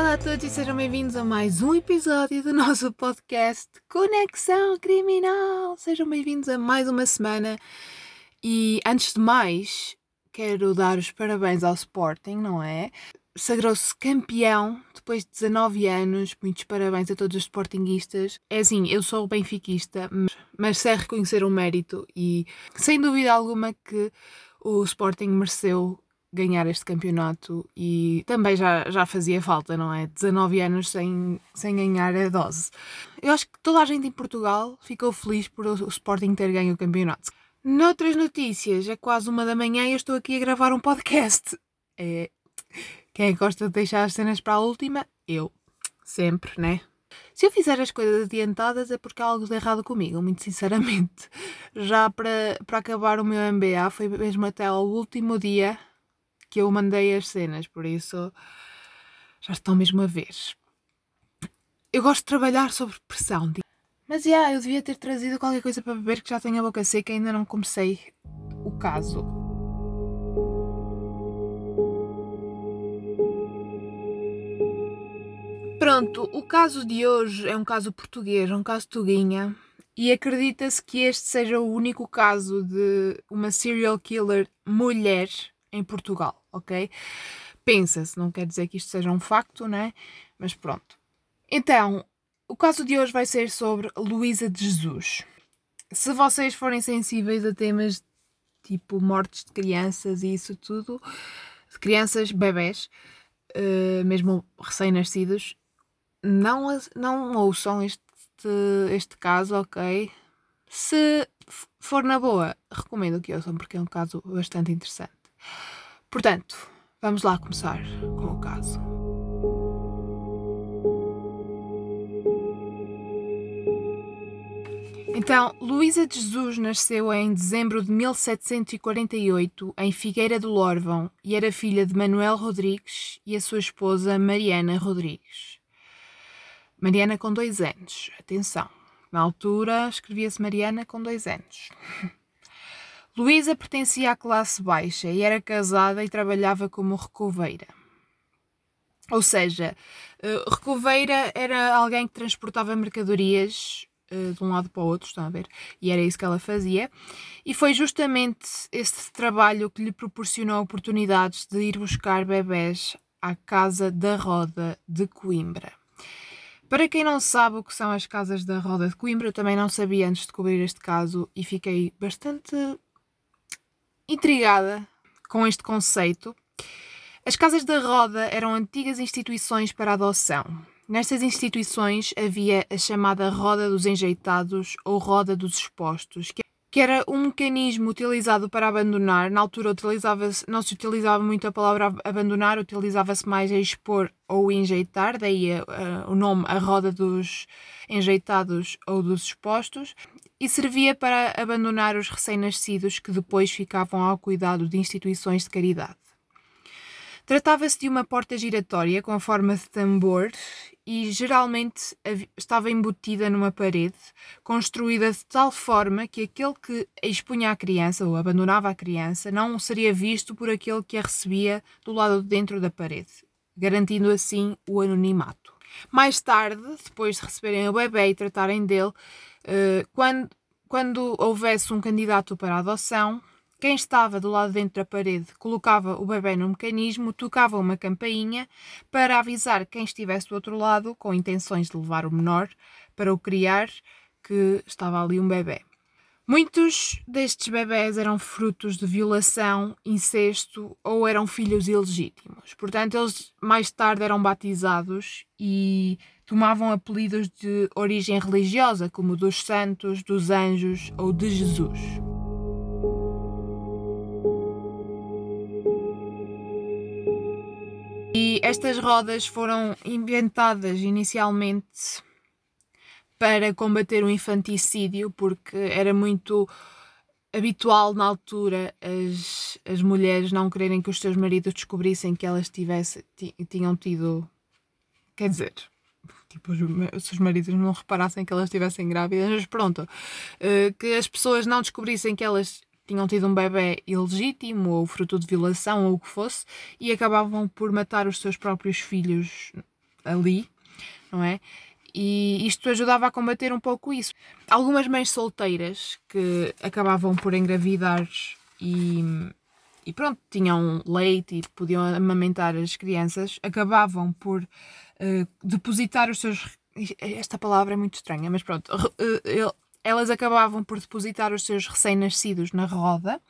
Olá a todos e sejam bem-vindos a mais um episódio do nosso podcast Conexão Criminal. Sejam bem-vindos a mais uma semana e antes de mais quero dar os parabéns ao Sporting, não é? Sagrou-se campeão depois de 19 anos. Muitos parabéns a todos os Sportinguistas. É assim, eu sou benfiquista, mas, mas sei reconhecer o mérito e sem dúvida alguma que o Sporting mereceu ganhar este campeonato e também já, já fazia falta, não é? 19 anos sem, sem ganhar a dose. Eu acho que toda a gente em Portugal ficou feliz por o, Sporting ter ganho o campeonato. Noutras notícias, é quase uma da manhã e eu estou aqui a gravar um podcast. É... Quem que gosta de deixar as cenas para a última? Eu. Sempre, né? Se eu fizer as coisas adiantadas é porque há algo de errado comigo, muito sinceramente. Já para, para acabar o meu MBA foi mesmo até ao último dia que eu mandei as cenas, por isso já estão mesmo a ver. Eu gosto de trabalhar sob pressão. Mas, já, yeah, eu devia ter trazido qualquer coisa para beber que já tenho a boca seca e ainda não comecei o caso. Pronto, o caso de hoje é um caso português, um caso tuguinha, e acredita-se que este seja o único caso de uma serial killer mulher em Portugal, ok? Pensa-se, não quer dizer que isto seja um facto, né? Mas pronto. Então, o caso de hoje vai ser sobre Luísa de Jesus. Se vocês forem sensíveis a temas tipo mortes de crianças e isso tudo, de crianças, bebés, uh, mesmo recém-nascidos, não, não ouçam este, este caso, ok? Se for na boa, recomendo que ouçam porque é um caso bastante interessante. Portanto, vamos lá começar com o caso. Então, Luísa de Jesus nasceu em dezembro de 1748 em Figueira do Lorvão e era filha de Manuel Rodrigues e a sua esposa Mariana Rodrigues. Mariana com dois anos, atenção, na altura escrevia-se Mariana com dois anos. Luísa pertencia à classe baixa e era casada e trabalhava como recoveira. Ou seja, eh, recoveira era alguém que transportava mercadorias uh, de um lado para o outro, estão a ver? E era isso que ela fazia. E foi justamente esse trabalho que lhe proporcionou oportunidades de ir buscar bebés à Casa da Roda de Coimbra. Para quem não sabe o que são as Casas da Roda de Coimbra, eu também não sabia antes de cobrir este caso e fiquei bastante intrigada com este conceito. As casas da roda eram antigas instituições para adoção. Nestas instituições havia a chamada roda dos enjeitados ou roda dos expostos, que era um mecanismo utilizado para abandonar. Na altura utilizava não se utilizava muito a palavra abandonar, utilizava-se mais a expor ou enjeitar, daí o nome a roda dos enjeitados ou dos expostos e servia para abandonar os recém-nascidos que depois ficavam ao cuidado de instituições de caridade. Tratava-se de uma porta giratória com forma de tambor e geralmente estava embutida numa parede, construída de tal forma que aquele que expunha a criança ou abandonava a criança não seria visto por aquele que a recebia do lado de dentro da parede, garantindo assim o anonimato. Mais tarde, depois de receberem o bebê e tratarem dele, quando, quando houvesse um candidato para adoção, quem estava do lado dentro da parede colocava o bebê no mecanismo, tocava uma campainha para avisar quem estivesse do outro lado com intenções de levar o menor para o criar que estava ali um bebê. Muitos destes bebés eram frutos de violação, incesto ou eram filhos ilegítimos. Portanto, eles mais tarde eram batizados e tomavam apelidos de origem religiosa, como dos santos, dos anjos ou de Jesus. E estas rodas foram inventadas inicialmente para combater o infanticídio, porque era muito habitual na altura as, as mulheres não quererem que os seus maridos descobrissem que elas tivessem, tinham tido. Quer dizer, tipo, os seus maridos não reparassem que elas estivessem grávidas, mas pronto, uh, que as pessoas não descobrissem que elas tinham tido um bebê ilegítimo ou fruto de violação ou o que fosse e acabavam por matar os seus próprios filhos ali, não é? E isto ajudava a combater um pouco isso. Algumas mães solteiras que acabavam por engravidar e, e pronto, tinham leite e podiam amamentar as crianças, acabavam por uh, depositar os seus. Esta palavra é muito estranha, mas pronto. Uh, elas acabavam por depositar os seus recém-nascidos na roda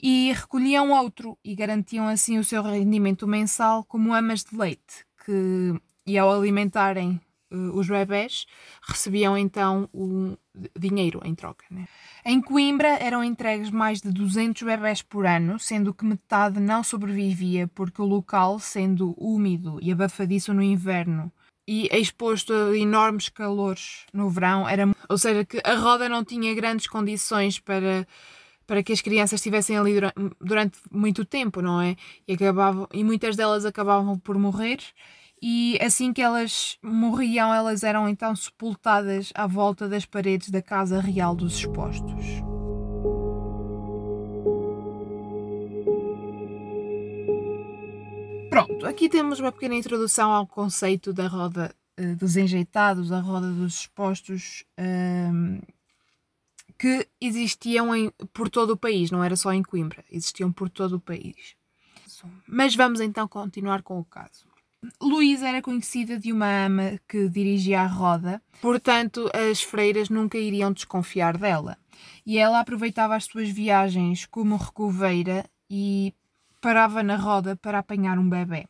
e recolhiam outro e garantiam assim o seu rendimento mensal como amas de leite, que e ao alimentarem uh, os bebés recebiam então o dinheiro em troca. Né? Em Coimbra eram entregues mais de 200 bebés por ano, sendo que metade não sobrevivia porque o local, sendo úmido e abafadiço no inverno e exposto a enormes calores no verão, era, ou seja, que a roda não tinha grandes condições para para que as crianças estivessem ali durante, durante muito tempo, não é? E, acabavam, e muitas delas acabavam por morrer e assim que elas morriam, elas eram então sepultadas à volta das paredes da Casa Real dos Expostos. Pronto, aqui temos uma pequena introdução ao conceito da roda uh, dos enjeitados, a roda dos expostos, uh, que existiam em, por todo o país, não era só em Coimbra, existiam por todo o país. Mas vamos então continuar com o caso. Luísa era conhecida de uma ama que dirigia a roda, portanto, as freiras nunca iriam desconfiar dela. E ela aproveitava as suas viagens como recoveira e parava na roda para apanhar um bebê.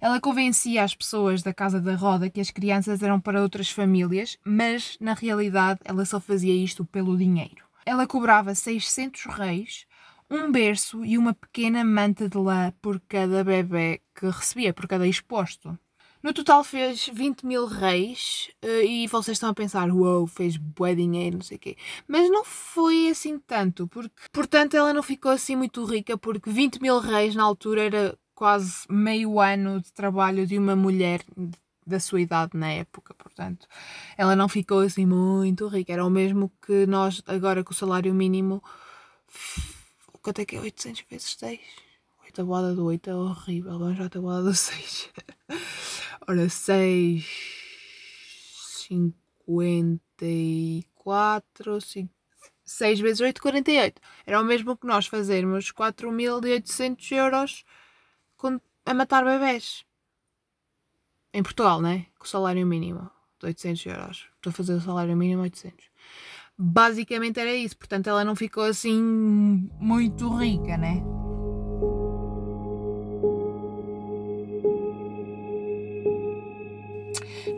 Ela convencia as pessoas da casa da roda que as crianças eram para outras famílias, mas na realidade ela só fazia isto pelo dinheiro. Ela cobrava 600 reis, um berço e uma pequena manta de lã por cada bebê que recebia, por cada exposto. No total fez 20 mil reis eh, e vocês estão a pensar, uau, wow, fez bué dinheiro, não sei o quê. Mas não foi assim tanto, porque, portanto, ela não ficou assim muito rica, porque 20 mil reis na altura era quase meio ano de trabalho de uma mulher da sua idade na época, portanto, ela não ficou assim muito rica. Era o mesmo que nós, agora com o salário mínimo, quanto é que é 800 vezes 6? A tabuada do 8 é horrível, vamos à tabuada do 6. Ora, 6, 54, 5, 6 vezes 8, 48. Era o mesmo que nós fazermos 4.800 euros a matar bebés. Em Portugal, né? Com o salário mínimo de 800 euros. Estou a fazer o salário mínimo 800. Basicamente era isso. Portanto, ela não ficou assim muito rica, né?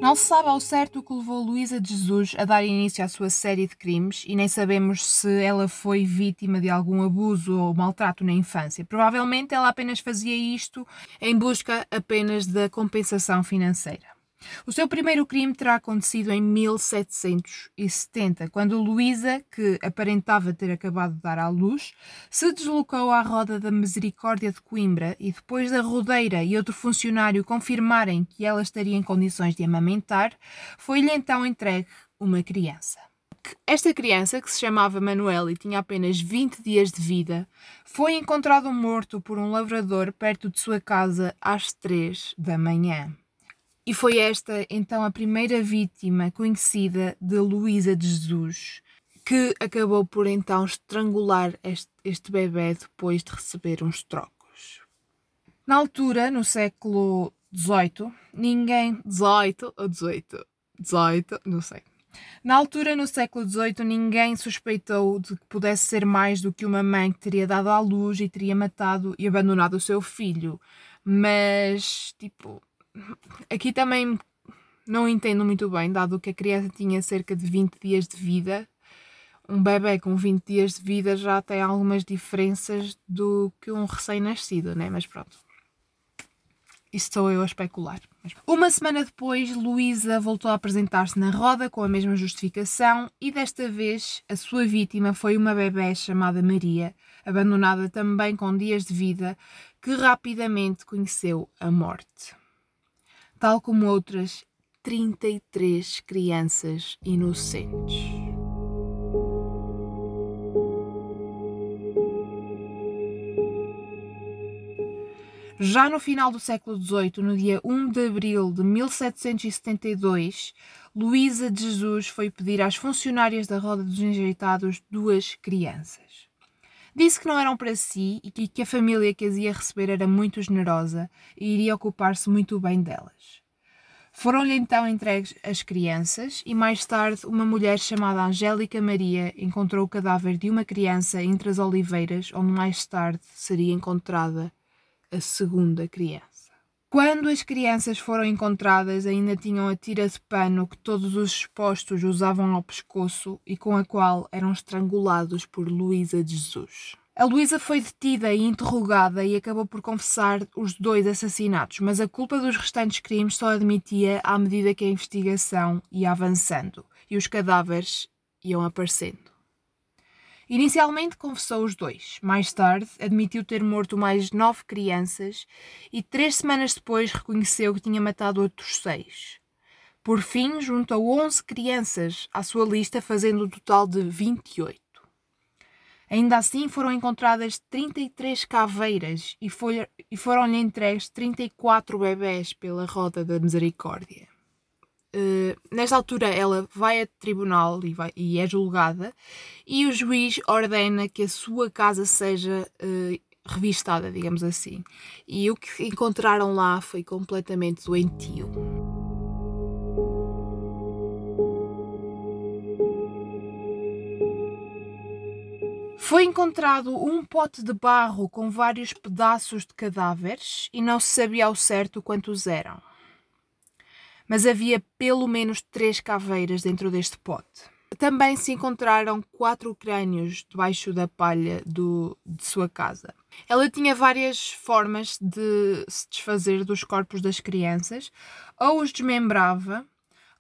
Não se sabe ao certo o que levou Luísa de Jesus a dar início à sua série de crimes e nem sabemos se ela foi vítima de algum abuso ou maltrato na infância. Provavelmente ela apenas fazia isto em busca apenas da compensação financeira. O seu primeiro crime terá acontecido em 1770, quando Luísa, que aparentava ter acabado de dar à luz, se deslocou à Roda da Misericórdia de Coimbra e depois da rodeira e outro funcionário confirmarem que ela estaria em condições de amamentar, foi-lhe então entregue uma criança. Esta criança, que se chamava Manuel e tinha apenas 20 dias de vida, foi encontrado morto por um lavrador perto de sua casa às 3 da manhã. E foi esta então a primeira vítima conhecida de Luísa de Jesus, que acabou por então estrangular este, este bebê depois de receber uns trocos. Na altura, no século XVIII, ninguém. XVIII ou XVIII? XVIII, não sei. Na altura, no século XVIII, ninguém suspeitou de que pudesse ser mais do que uma mãe que teria dado à luz e teria matado e abandonado o seu filho. Mas, tipo, aqui também não entendo muito bem, dado que a criança tinha cerca de 20 dias de vida. Um bebê com 20 dias de vida já tem algumas diferenças do que um recém-nascido, né? Mas pronto. Isso sou eu a especular. Uma semana depois, Luísa voltou a apresentar-se na roda com a mesma justificação e desta vez a sua vítima foi uma bebê chamada Maria, abandonada também com dias de vida, que rapidamente conheceu a morte tal como outras 33 crianças inocentes. Já no final do século XVIII, no dia 1 de abril de 1772, Luísa de Jesus foi pedir às funcionárias da Roda dos Enjeitados duas crianças. Disse que não eram para si e que a família que as ia receber era muito generosa e iria ocupar-se muito bem delas. Foram-lhe então entregues as crianças e mais tarde uma mulher chamada Angélica Maria encontrou o cadáver de uma criança entre as oliveiras, onde mais tarde seria encontrada a segunda criança. Quando as crianças foram encontradas, ainda tinham a tira de pano que todos os expostos usavam ao pescoço e com a qual eram estrangulados por Luísa de Jesus. A Luísa foi detida e interrogada e acabou por confessar os dois assassinatos, mas a culpa dos restantes crimes só admitia à medida que a investigação ia avançando e os cadáveres iam aparecendo. Inicialmente confessou os dois. Mais tarde, admitiu ter morto mais nove crianças e três semanas depois reconheceu que tinha matado outros seis. Por fim, juntou 11 crianças à sua lista, fazendo um total de 28. Ainda assim, foram encontradas 33 caveiras e, e foram-lhe entregues 34 bebés pela Roda da Misericórdia. Uh, nesta altura ela vai a tribunal e, vai, e, é julgada e o juiz ordena que a sua casa seja uh, revistada, digamos assim. E o que encontraram lá foi completamente doentio. Foi encontrado um pote de barro com vários pedaços de cadáveres e não se sabia ao certo quantos eram mas havia pelo menos três caveiras dentro deste pote. Também se encontraram quatro crânios debaixo da palha do, de sua casa. Ela tinha várias formas de se desfazer dos corpos das crianças, ou os desmembrava,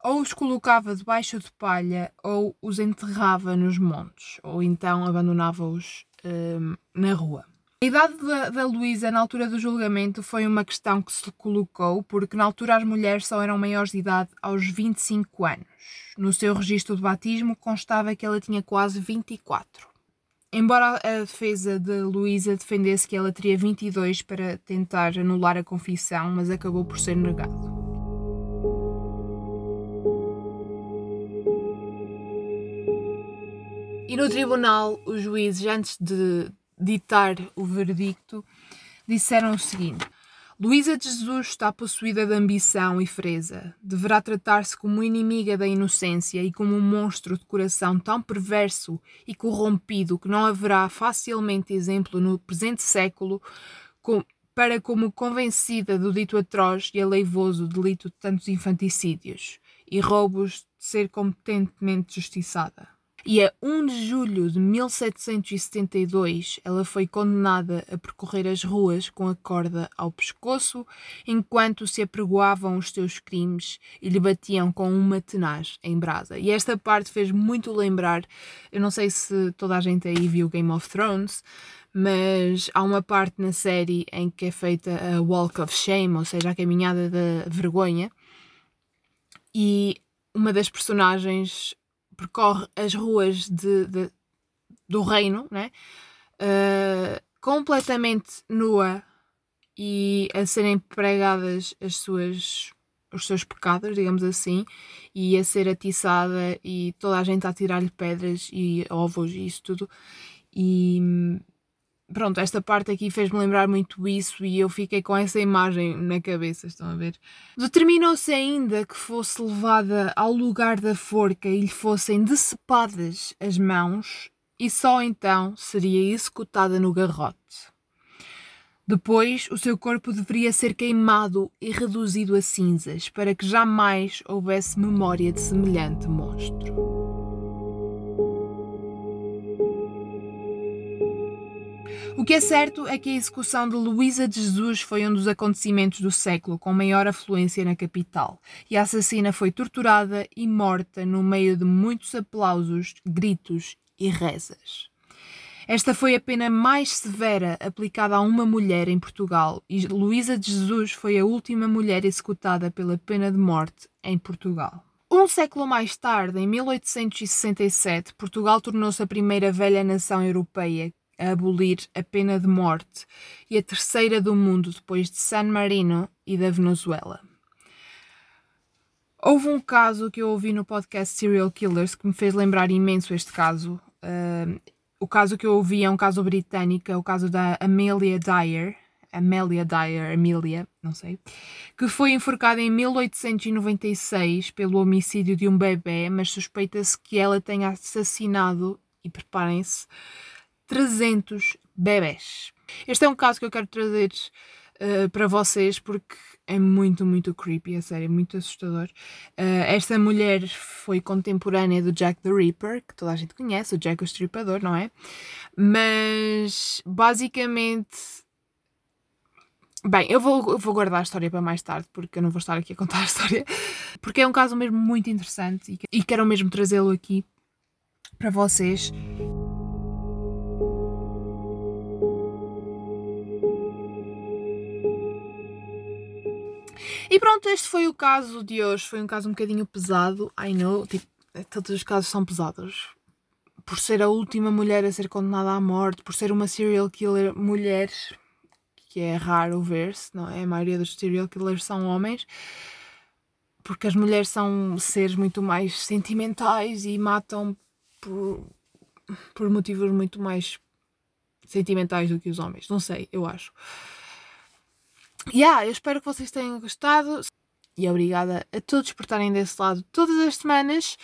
ou os colocava debaixo de palha, ou os enterrava nos montes, ou então abandonava-os hum, na rua. A idade da, da Luísa na altura do julgamento foi uma questão que se colocou, porque na altura as mulheres só eram maiores de idade aos 25 anos. No seu registro de batismo constava que ela tinha quase 24. Embora a defesa de Luísa defendesse que ela teria 22 para tentar anular a confissão, mas acabou por ser negado. E no tribunal, os juízes, antes de ditar o verdicto, disseram o seguinte: Luísa de Jesus está possuída de ambição e freza. Deverá tratar-se como inimiga da inocência e como um monstro de coração tão perverso e corrompido que não haverá facilmente exemplo no presente século para como convencida do dito atroz e aleivoso delito de tantos infanticídios e roubos de ser competentemente justiçada e a 1 de julho de 1772 ela foi condenada a percorrer as ruas com a corda ao pescoço enquanto se apregoavam os seus crimes e lhe batiam com uma tenaz em brasa. E esta parte fez muito lembrar, eu não sei se toda a gente aí viu Game of Thrones, mas há uma parte na série em que é feita a Walk of Shame, ou seja, a caminhada da vergonha, e uma das personagens percorre as ruas de, de do reino, né? Uh, completamente nua e a serem pregadas as suas os seus pecados, digamos assim, e a ser atiçada e toda a gente a tirar-lhe pedras e ovos e isso tudo. E pronto, esta parte aqui fez-me lembrar muito isso e eu fiquei com essa imagem na cabeça, estão a ver? Determinou-se ainda que fosse levada ao lugar da forca e lhe fossem decepadas as mãos e só então seria executada no garrote. Depois, o seu corpo deveria ser queimado e reduzido a cinzas para que jamais houvesse memória de semelhante monstro. O que é certo é que a execução de Luísa de Jesus foi um dos acontecimentos do século com maior afluência na capital, e a assassina foi torturada e morta no meio de muitos aplausos, gritos e rezas. Esta foi a pena mais severa aplicada a uma mulher em Portugal e Luísa de Jesus foi a última mulher executada pela pena de morte em Portugal. Um século mais tarde, em 1867, Portugal tornou-se a primeira velha nação europeia a abolir a pena de morte e a terceira do mundo depois de San Marino e da Venezuela. Houve um caso que eu ouvi no podcast Serial Killers que me fez lembrar imenso este caso. Uh, o caso que eu ouvi é um caso britânico, é o caso da Amelia Dyer, Amelia Dyer, Amelia, não sei, que foi enforcada em 1896 pelo homicídio de um bebê, mas suspeita-se que ela tenha assassinado, e preparem-se, 300 bebés. Este é um caso que eu quero trazer uh, para vocês porque é muito, muito creepy, a sério, é muito assustador. Uh, esta mulher foi contemporânea do Jack the Ripper, que toda a gente conhece, o Jack o Estripador, não é? Mas basicamente Bem, eu vou, eu vou guardar a história para mais tarde, porque eu não vou estar aqui a contar a história, porque é um caso mesmo muito interessante e, e quero mesmo trazê-lo aqui para vocês. E pronto, este foi o caso de hoje. Foi um caso um bocadinho pesado. I know, tipo, todos os casos são pesados. Por ser a última mulher a ser condenada à morte, por ser uma serial killer mulher, que é raro ver-se, não é? A maioria dos serial killers são homens, porque as mulheres são seres muito mais sentimentais e matam por, por motivos muito mais sentimentais do que os homens. Não sei, eu acho. Yeah, eu espero que vocês tenham gostado e obrigada a todos por estarem desse lado todas as semanas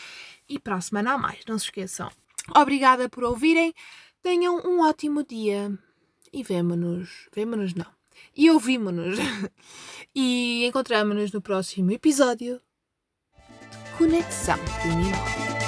e para a semana a mais, não se esqueçam. Obrigada por ouvirem, tenham um ótimo dia e vemo-nos, vemo-nos não, e ouvimos-nos e encontramos-nos no próximo episódio Conexão Criminal.